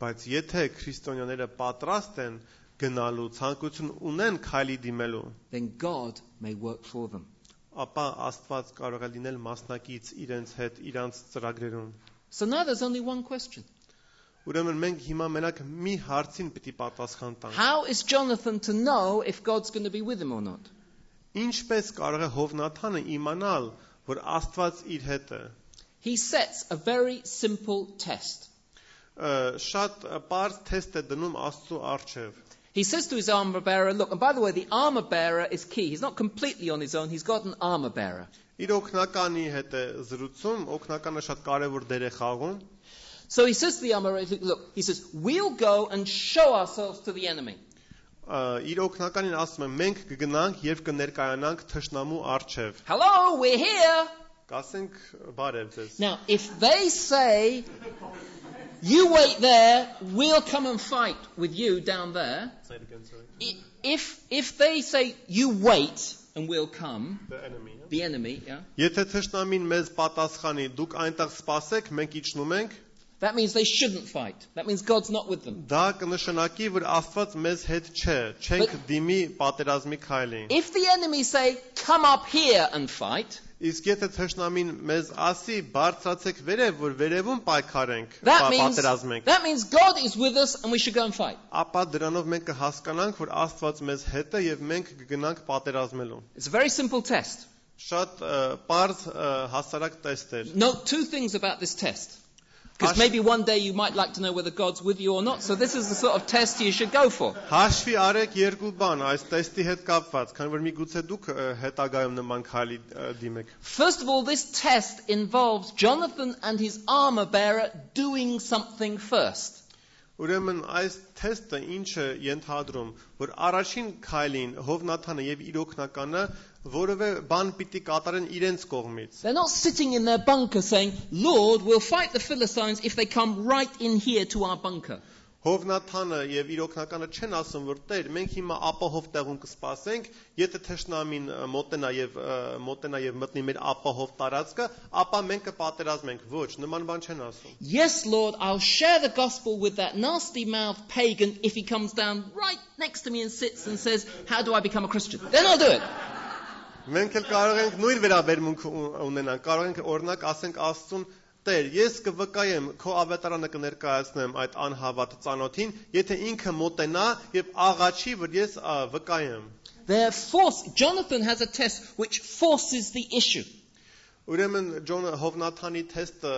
Բայց եթե քրիստոնյաները պատրաստ են գնալու, ցանկություն ունեն քայլի դիմելու, then God may work for them. ապա Աստված կարող է լինել մասնակից իրենց հետ իրանց ծրագրերում։ So now there's only one question. Ուրեմն մենք հիմա մենակ մի հարցին պիտի պատասխան տանք։ How is Jonathan to know if God's going to be with him or not? Ինչպես կարող է Հովնաթանը իմանալ, որ Աստված իր հետ է։ He sets a very simple test. Շատ բարձ թեստ է դնում Աստծո առջև։ He says to his armor bearer, look, and by the way, the armor bearer is key. He's not completely on his own. He's got an armor bearer. Իր օկնականի հետ է զրուցում, օկնականը շատ կարևոր դեր է խաղում։ So he says to the armor bearer, look, he says, we'll go and show ourselves to the enemy. Ը, Իր օկնականին ասում է. մենք կգնանք եւ կներկայանանք թշնամու արչև։ Hello, we're here. Կասենք բարև ձեզ։ Now, if they say, you wait there, we'll come and fight with you down there, i- if, if they say, you wait and we'll come, The enemy, yeah. the enemy, yeah, Եթե թշնամին մեզ պատասխանի, դուք այնտեղ սպասեք, մենք իջնում ենք, that means they shouldn't fight. That means God's not with them. Դա կնշանակի, որ Աստված մեզ հետ չէ։ Չենք դիմի պատերազմի քայլին։ If the enemy say, "Come up here and fight," Իսկ եթե թշնամին մեզ ասի, բարձրացեք վերև, որ վերևում պայքարենք, պատերազմենք։ That means God is with us and we should go and fight. Ապա դրանով մենք կհասկանանք, որ Աստված մեզ հետ է եւ մենք կգնանք պատերազմելու։ It's a very simple test. Շատ պարզ հասարակ տեստ էր։ Note two things about this test. Because Ash- maybe one day you might like to know whether God's with you or not. So this is the sort of test you should go for. Հաշվի արեք երկու բան այս տեստի հետ կապված, քանի որ միգուցե դուք ը, հետագայում նման քայլի ը, դիմեք։ First of all, this test involves Jonathan and his armor bearer doing something first. Ուրեմն այս թեստը ինչը ենթադրում, որ առաջին քայլին Հովնաթանը եւ իր օկնականը որևէ բան պիտի կատարեն իրենց կողմից։ They're not sitting in their bunker saying, Lord, we'll fight the Philistines if they come right in here to our bunker. Հովնաթանը եւ իր օկնականը չեն ասում, որ Տեր, մենք հիմա ապահով տեղում կսպասենք, եթե թշնամին ը, մոտենա եւ ը, մոտենա եւ մտնի մեր ապահով տարածքը, ապա մենք կպատերազմենք։ Ոչ, նման բան չեն ասում։ Yes, Lord, I'll share the gospel with that nasty mouthed pagan if he comes down right next to me and sits and says, How do I become a Christian? Then I'll do it. Մենք էլ կարող ենք նույն վերաբերմունք ու- ունենալ։ Կարող ենք օրինակ ասենք Աստծուն Տեր, ես կվկայեմ, քո ավետարանը կներկայացնեմ այդ անհավատ ծանոթին, եթե ինքը մոտենա եւ աղաչի, որ ես վկայեմ։ They're force. Jonathan has a test which forces the issue. Ուրեմն Ջոն Հովնաթանի թեստը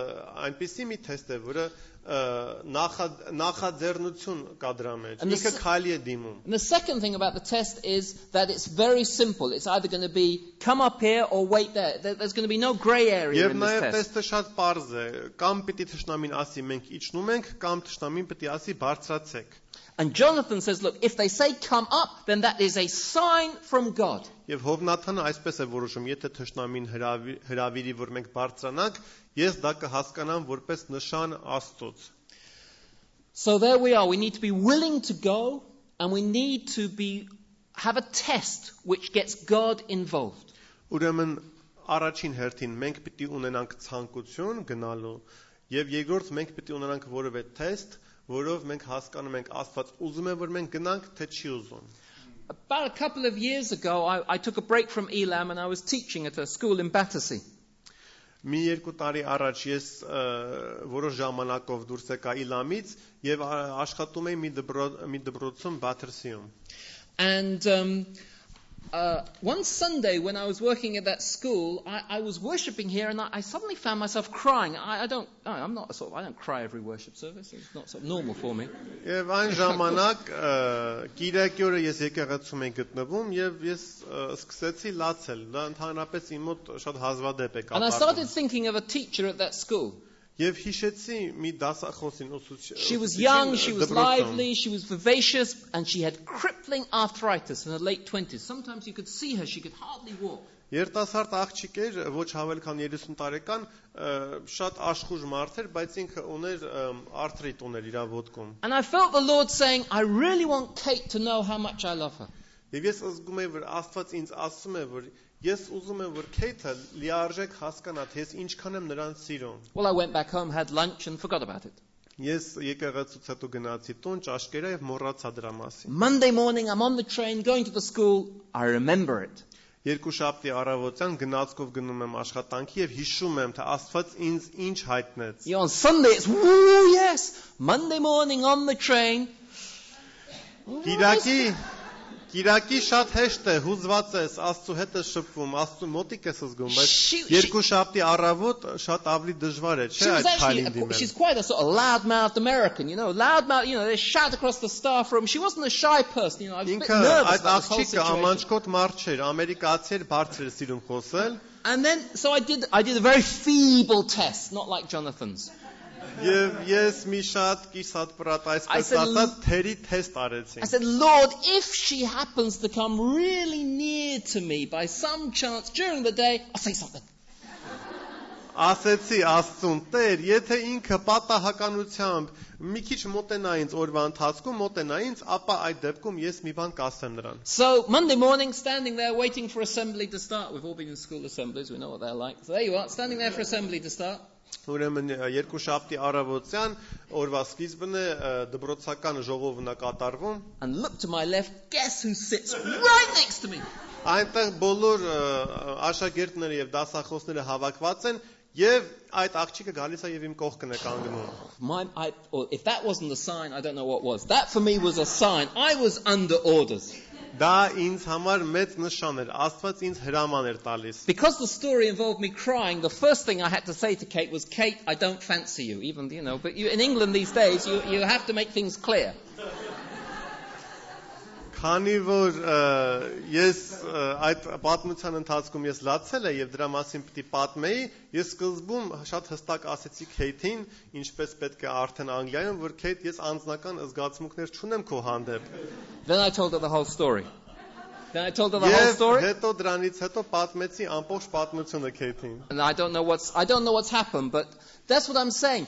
այնպիսի մի թեստ է, որը նախա նախաձեռնություն կա դրա մեջ։ Ինքը քայլի է դիմում։ And the second thing about the test is that it's very simple. It's either going to be come up here or wait there. There- There's going to be no grey area Եվ in this նաև test. թեստը շատ པարզ է։ Կամ պիտի թշնամին ասի մենք իջնում ենք, կամ թշնամին պիտի ասի բարձրացեք։ And Jonathan says, look, if they say come up, then that is a sign from God. Եվ Հովնաթանը այսպես է որոշում, եթե թշնամին հրավի- հրավիրի, որ մենք բարձրանանք, ես դա կհասկանամ որպես նշան Աստծոց։ So there we are. We need to be willing to go and we need to be have a test which gets God involved. Ուրեմն առաջին հերթին մենք պիտի ունենանք ցանկություն գնալու, եւ երկրորդ մենք պիտի ունենանք որևէ թեստ, որով մենք հասկանում ենք Աստված ուզում է, որ մենք գնանք, թե չի ուզում։ About a couple of years ago, I, I took a break from Elam and I was teaching at a school in Battersea. Մի երկու տարի առաջ ես որոշ ժամանակով դուրս եկա Իլամից եւ աշխատում էի մի դպրո մի դպրոցում Բաթրսիում։ And um, uh, one Sunday when I was working at that school, I, I was worshipping here, and I, I suddenly found myself crying. I, I don't, I, I'm not a sort of, I don't cry every worship service. It's not sort of normal for me. Եվ այն ժամանակ ը, Կիրակի օրը ես եկեղեցում եմ գտնվում եւ ես ը, սկսեցի լացել։ Դա ընդհանրապես իմ մոտ շատ հազվադեպ է And I started կատարվում։ thinking of a teacher at that school. Եվ հիշեցի մի դասախոսին ուսուցիչ։ She was ուսուցիչին young, she was դպրոցում։ lively, she was vivacious, and she had crippling arthritis in her late 20s. Sometimes you could see her, she could hardly walk. Երիտասարդ աղջիկ էր, ոչ ավել քան 30 տարեկան, ը, շատ աշխուժ մարդ էր, բայց ինքը ուներ ըմ, արթրիտ ուներ իր ոտքում։ And I felt the Lord saying, I really want Kate to know how much I love her. Եվ ես զգում եմ, որ Աստված ինձ ասում է, որ ես ուզում եմ, որ Քեյթը լիարժեք հասկանա, թե ես ինչքան եմ նրան սիրում։ Well, I went back home, had lunch, and forgot about it. Ես եկեղեցուց հետո գնացի տուն, ճաշկերա եւ մոռացա դրա մասին։ Monday morning, I'm on the train going to the school. I remember it. Երկուշաբթի առավոտյան գնացքով գնում եմ աշխատանքի եւ հիշում եմ, թե Աստված ինձ ինչ հայտնեց։ know, on Sunday, it's woo, yes. Monday morning on the train. Կիրակի Կիրակի շատ հեշտ է, հուզված ես, Աստծո հետ ես շփվում, Աստծո մոտիկ ես զգում, բայց She- she- երկուշաբթի առավոտ շատ ավելի դժվար է, She չէ՞ was այդ actually, քայլին a, she's դիմել։ quite a sort of loud-mouthed American, you know, loud-mouthed, you know, they shout across the staff room. She wasn't a shy person, you know, I was a bit Ինքը nervous այդ about this whole աղջիկը situation. ամանչկոտ մարդ չէր, ամերիկացի էր, բարձր էր սիրում խոսել, And then, so I did, I did a very feeble test, not like Jonathan's. եւ ես մի շատ կիսատ պրատ I այսպես said- ասած թերի թեստ I արեցի։ said, Lord, if she happens to come really near to me by some chance during the day, I'll say something. Ասեցի Աստծուն, Տեր, եթե ինքը պատահականությամբ մի քիչ մոտենա ինձ օրվա ընթացքում, մոտենա ինձ, ապա այդ դեպքում ես մի բան կասեմ նրան։ So Monday morning, standing there waiting for assembly to start. We've all been in school assemblies, we know what they're like. So there you are, standing there for assembly to start. Ուրեմն երկու շաբթի առավոտյան օրվա սկիզբն է դպրոցական ժողովն է կատարվում։ And look to my left, guess who sits right next to me? Այնտեղ բոլոր աշակերտները եւ դասախոսները հավաքված են եւ այդ աղջիկը գալիս է եւ իմ կողքն է կանգնում։ My, I, or if that wasn't a sign, I don't know what was. That for me was a sign. I was under orders. Դա ինձ համար մեծ նշան էր։ Աստված ինձ հրաման էր տալիս։ Because the story involved me crying, the first thing I had to say to Kate was, Kate, I don't fancy you. Even, you know, but you, in England these days, you, you have to make things clear. Քանի որ ես այդ պատմության ընթացքում ես լացել եմ եւ դրա մասին պիտի պատմեի, ես սկզբում շատ հստակ ասեցի Քեյթին, ինչպես պետք է արդեն Անգլիայում, որ Քեյթ ես անձնական զգացմունքներ չունեմ քո հանդեպ։ Then I told her the whole story. Then I told her the whole Եվ story. հետո դրանից հետո պատմեցի ամբողջ պատմությունը Քեյթին։ And I don't know what's I don't know what's happened, but that's what I'm saying.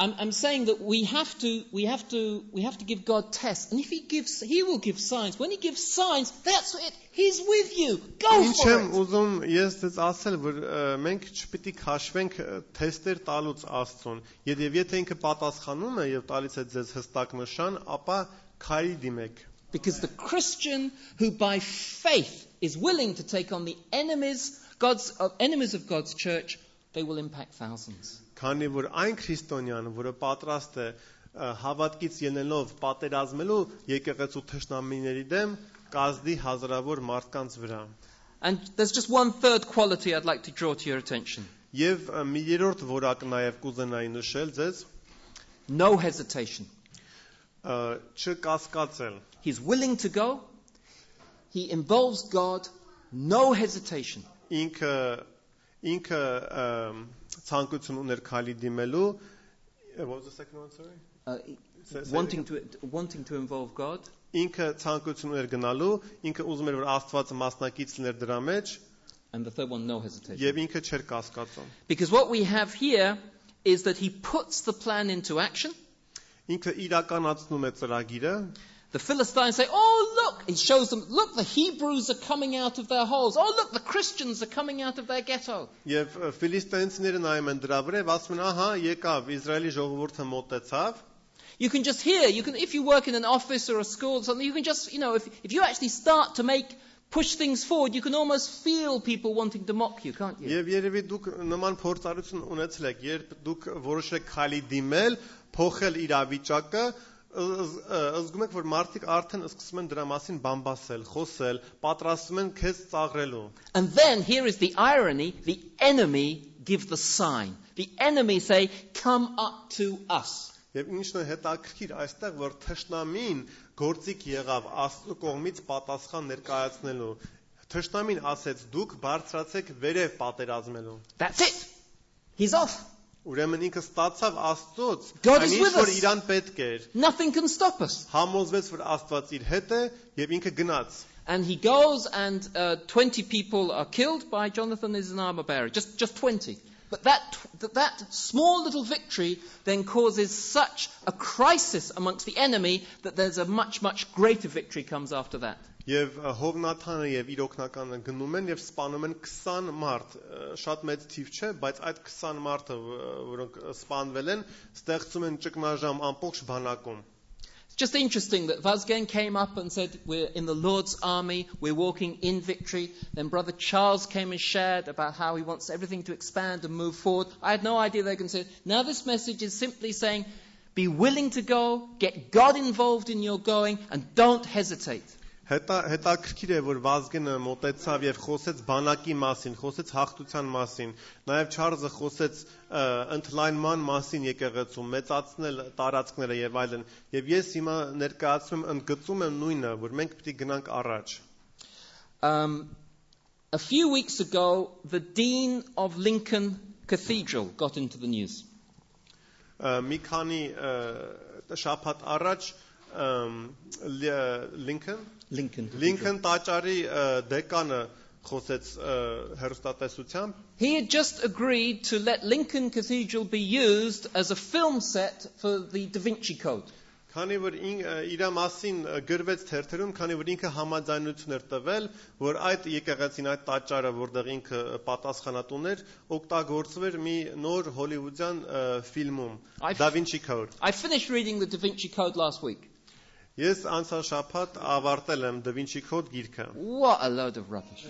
I'm, I'm saying that we have to, we have to, we have to give God tests. And if He gives, He will give signs. When He gives signs, that's it. He's with you. Go for it. ուզում ես ասել, որ մենք չպիտի քաշվենք թեստեր տալուց Աստծուն։ եթե ինքը պատասխանում է եւ տալիս է ձեզ հստակ նշան, ապա դիմեք։ Because the Christian who by faith is willing to take on the enemies, God's, enemies of God's church, they will impact thousands. Քանի որ այն քրիստոնյան, որը պատրաստ է հավատքից ելնելով պատերազմելու եկեղեցու թշնամիների դեմ, կազդի հազարավոր մարդկանց վրա։ And there's just one third quality I'd like to draw to your attention. Եվ մի երրորդ որակ նաև կուզենայի նշել ձեզ, No hesitation. չկասկածել։ He's willing to go. He involves God. No hesitation. ինքը ինքը ցանկություն ուներ քալի դիմելու Uh, what was the second one sorry Uh, Say- say wanting to wanting to involve God. ինքը ցանկություն ուներ գնալու ինքը ուզում էր որ Աստված մասնակից լիներ դրա մեջ And the third one, no hesitation. եւ ինքը չէր կասկածում Because what we have here is that he puts the plan into action. ինքը իրականացնում է ծրագիրը The Philistines say, Oh, look! He shows them, look, the Hebrews are coming out of their holes. Oh, look, the Christians are coming out of their ghetto. եւ ը, ֆիլիստինցիները նայում են դրա վրա եւ ասում են ահա եկավ Իսրայելի ժողովուրդը մոտեցավ You can just hear, you can, if you work in an office or a school or something, you can just, you know, if, if you actually start to make, push things forward, you can almost feel people wanting to mock you, can't you? Եվ երևի դուք նման փորձառություն ունեցել եք, երբ դուք որոշեք քալի դիմել, փոխել իրավիճակը, Ըզ- ը- Զգում եք, որ մարդիկ արդեն սկսում են դրա մասին բամբասել, խոսել, պատրաստվում են քեզ ծաղրելու։ And then here is the irony the enemy give the sign. The enemy say, Come up to us. Եվ ինչն է հետաքրքիր այստեղ, որ թշնամին գործիք եղավ Աստծո կողմից պատասխան ներկայացնելու։ Թշնամին ասեց՝ դուք բարձրացեք վերև պատերազմելու։ That's it. He's off. Ուրեմն ինքը ստացավ Աստծոց, God is այն with ինչ որ us. իրան պետք էր։ Nothing can stop us. Համոզվեց, որ Աստված իր հետ է եւ ինքը գնաց։ And he goes, and uh, 20 people are killed by Jonathan as an armor bearer. Just, just 20. But that, that, that small little victory then causes such a crisis amongst the enemy that there's a much, much greater victory comes after that. Եվ ը, Հովնաթանը եւ իր օկնականը գնում են եւ սպանում են 20 մարդ։ Ը, Շատ մեծ թիվ չէ, բայց այդ 20 մարդը, ը, որոնք ը, սպանվել են, ստեղծում են ճգնաժամ ամբողջ բանակում։ It's just interesting that Vazgen came up and said, We're in the Lord's army, we're walking in victory. Then Brother Charles came and shared about how he wants everything to expand and move forward. I had no idea they were going to say, Now this message is simply saying, Be willing to go, get God involved in your going, and don't hesitate. Հետա հետաքրքիր է, որ Վազգենը մտեցավ եւ խոսեց բանակի մասին, խոսեց հաղթության մասին։ Նաեւ Չարլզը խոսեց ընդլայնման մասին եկեղեցում, մեծացնել տարածքները եւ այլն։ Եվ ես հիմա ներկայացնում եմ ընդգծում եմ նույնը, որ մենք է գնանք առաջ։ Um, a few weeks ago, the Dean of Lincoln Cathedral got into the news. Մի քանի շաբաթ առաջ Լինքեն Lincoln. Cathedral. Լինքեն տաճարի դեկանը խոսեց հերոստատեսությամբ He had just agreed to let Lincoln Cathedral be used as a film set for the Da Vinci Code. Քանի որ իր մասին գրվեց թերթերում, քանի որ ինքը համաձայնություն էր տվել, որ այդ եկեղեցին, այդ տաճարը, որտեղ ինքը պատասխանատուն էր, օգտագործվեր մի նոր հոլիվուդյան ֆիլմում, Da Vinci Code։ I finished reading the Da Vinci Code last week. Ես անցյալ շաբաթ ավարտել եմ Da Vinci Code գիրքը։ What a load of rubbish.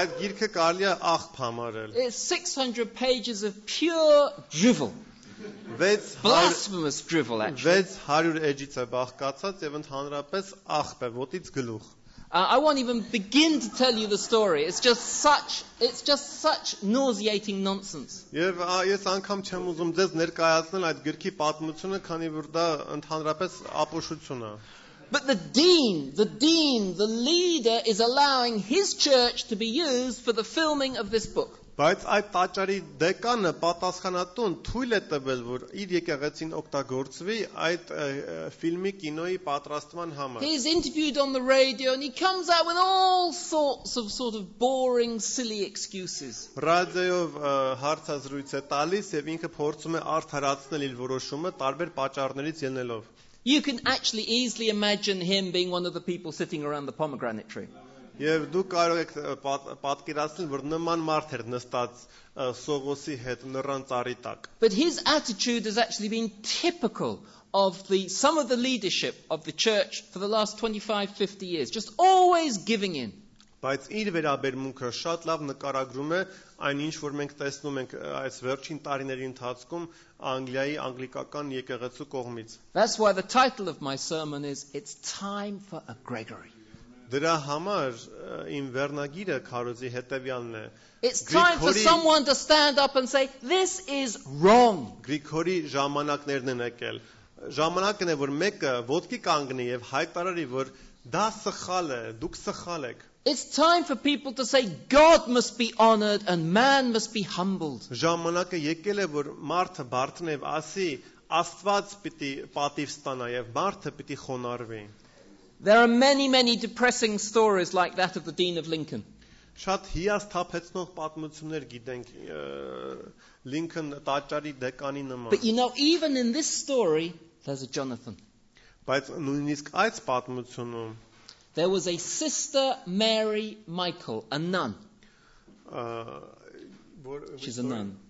Այդ գիրքը կարելի է աղբ համարել։ It's 600 pages of pure drivel. 600 Blasphemous drivel, actually. 600 էջից է բաղկացած եւ ընդհանրապես աղբ է, ոտից գլուխ։ Uh, I won't even begin to tell you the story. It's just such, it's just such nauseating nonsense. Եվ ա, ես անգամ չեմ ուզում ձեզ ներկայացնել այդ գրքի պատմությունը, քանի որ դա ընդհանրապես ապոշություն է։ But the dean, the dean, the leader is allowing his church to be used for the filming of this book. Բայց այդ տաճարի դեկանը պատասխանատուն թույլ է տվել, որ իր եկեղեցին օգտագործվի այդ ֆիլմի կինոյի պատրաստման համար։ He's interviewed on the radio and he comes out with all sorts of sort of boring, silly excuses. Ռադիոյով հարցազրույց է տալիս եւ ինքը փորձում է արդարացնել իր որոշումը տարբեր պատճառներից ելնելով։ You can actually easily imagine him being one of the people sitting around the pomegranate tree. Եվ դու կարող եք ը, պատ- պատկերացնել, որ նման մարդ էր նստած ը, Սողոսի հետ նռան ծառի տակ։ But his attitude has actually been typical of the, some of the leadership of the church for the last 25, 50 years, just always giving in. Բայց իր վերաբերմունքը շատ լավ նկարագրում է այն ինչ որ մենք տեսնում ենք ը, այս վերջին տարիների ընթացքում Անգլիայի անգլիկական եկեղեցու կողմից։ That's why the title of my sermon is It's Time for a Gregory. Դրա համար իմ վերնագիրը քարոզի հետևյալն է. It's time for someone to stand up and say, This is wrong. Գրիգորի ժամանակներն են եկել։ Ժամանակն է որ մեկը ոտքի կանգնի եւ հայտարարի որ դա սխալ է, դուք սխալ եք։ It's time for people to say, God must be honored and man must be humbled. Ժամանակը եկել է որ մարդը բարթն եւ ասի Աստված պիտի պատիվ ստանա եւ մարդը պիտի խոնարհվի։ There are many, many depressing stories like that of the Dean of Lincoln. Շատ հիասթափեցնող պատմություններ գիտենք ը, Լինքն տաճարի դեկանի նման։ But you know, even in this story, there's a Jonathan. Բայց նույնիսկ այդ պատմությունում There was a sister, Mary Michael, a nun.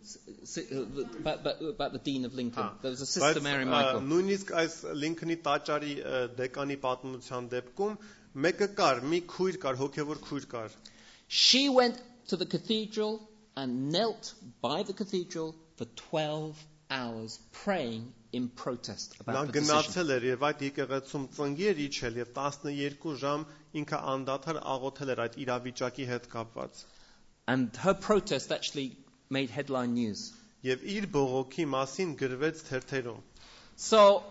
S- uh, the- About, the Dean of Lincoln. There was a sister, Mary Michael. Նույնիսկ այս Լինքնի տաճարի դեկանի պատմության դեպքում մեկը կար, մի քույր կար, հոգևոր քույր կար։ She went to the cathedral and knelt by the cathedral for 12 hours praying in protest Նա about decision. գնացել էր եւ այդ եկեղեցում ծնգի էր իջել եւ 12 ժամ ինքը անդադար աղոթել էր այդ իրավիճակի հետ կապված։ And her protest actually made headline news. Եվ իր բողոքի մասին գրվեց թերթերում։ So,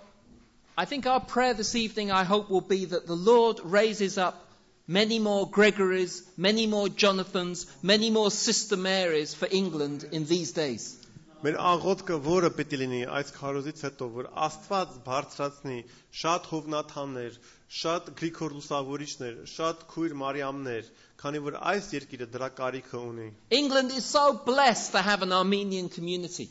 I think our prayer this evening, I hope, will be that the Lord raises up many more Gregorys, many more Jonathans, many more Sister Marys for England in these days. Մեր աղոթքը որը պետք է լինի այս քարոզից հետո, որ Աստված բարձրացնի շատ հովնաթաններ, շատ Գրիգոր լուսավորիչներ, շատ քույր Մարիամներ, քանի որ այս երկիրը դրա կարիքը ունի։ England is so blessed to have an Armenian community.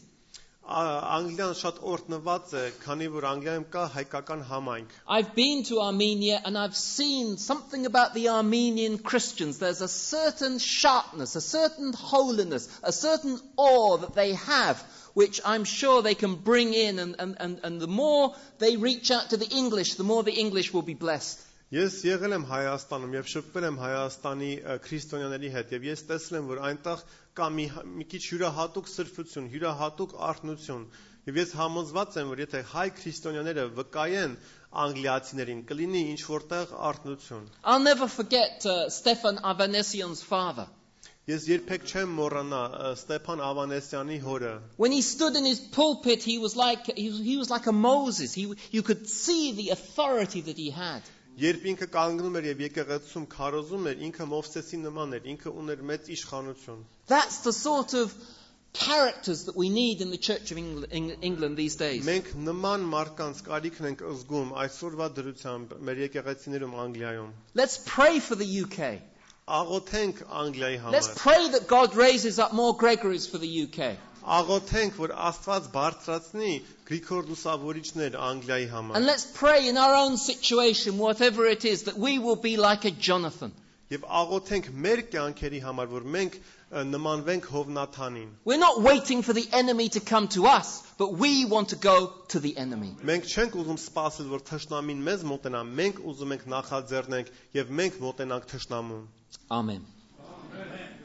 Ա- Անգլիան շատ օրհնված է, քանի որ Անգլիայում կա հայկական համայնք։ I've been to Armenia and I've seen something about the Armenian Christians. There's a certain sharpness, a certain holiness, a certain awe that they have, which I'm sure they can bring in. And, and, and, and the more they reach out to the English, the more the English will be blessed. Ես եղել եմ Հայաստանում եւ շփվել եմ Հայաստանի ը, քրիստոնյաների հետ եւ ես տեսել եմ, որ այնտեղ կա մի հ- մի քիչ յուրահատուկ սրբություն, յուրահատուկ արթնություն։ Եվ ես համոզված եմ, որ եթե հայ քրիստոնյաները վկայեն անգլիացիներին, կլինի ինչ որտեղ արթնություն։ I'll never forget uh, Stefan Avanesian's father. Ես երբեք չեմ մոռանա ը, Ստեփան Ավանեսյանի հորը։ When he stood in his pulpit, he was like, he was, he was like a Moses. He, you could see the authority that he had. Երբ ինքը կանգնում էր եւ եկեղեցում քարոզում էր, ինքը Մովսեսի նման էր, ինքը ուներ մեծ իշխանություն։ That's the sort of characters that we need in the Church of England, England these days. Մենք նման մարդկանց կարիքն ենք զգում այսօրվա դրությամբ մեր եկեղեցիներում Անգլիայում։ Let's pray for the UK. Աղոթենք Անգլիայի համար։ Let's pray that God raises up more Gregorys for the UK. Աղոթենք, որ Աստված բարձրացնի Գրիգոր Լուսավորիչներ Անգլիայի համար։ And let's pray in our own situation whatever it is that we will be like a Jonathan. Եվ աղոթենք մեր կյանքերի համար, որ մենք նմանվենք Հովնաթանին։ We're not waiting for the enemy to come to us, but we want to go to the enemy. Մենք չենք ուզում սпасել, որ թշնամին մեզ մոտենա, մենք ուզում ենք նախաձեռնենք եւ մենք մոտենանք թշնամուն։ Amen. Amen.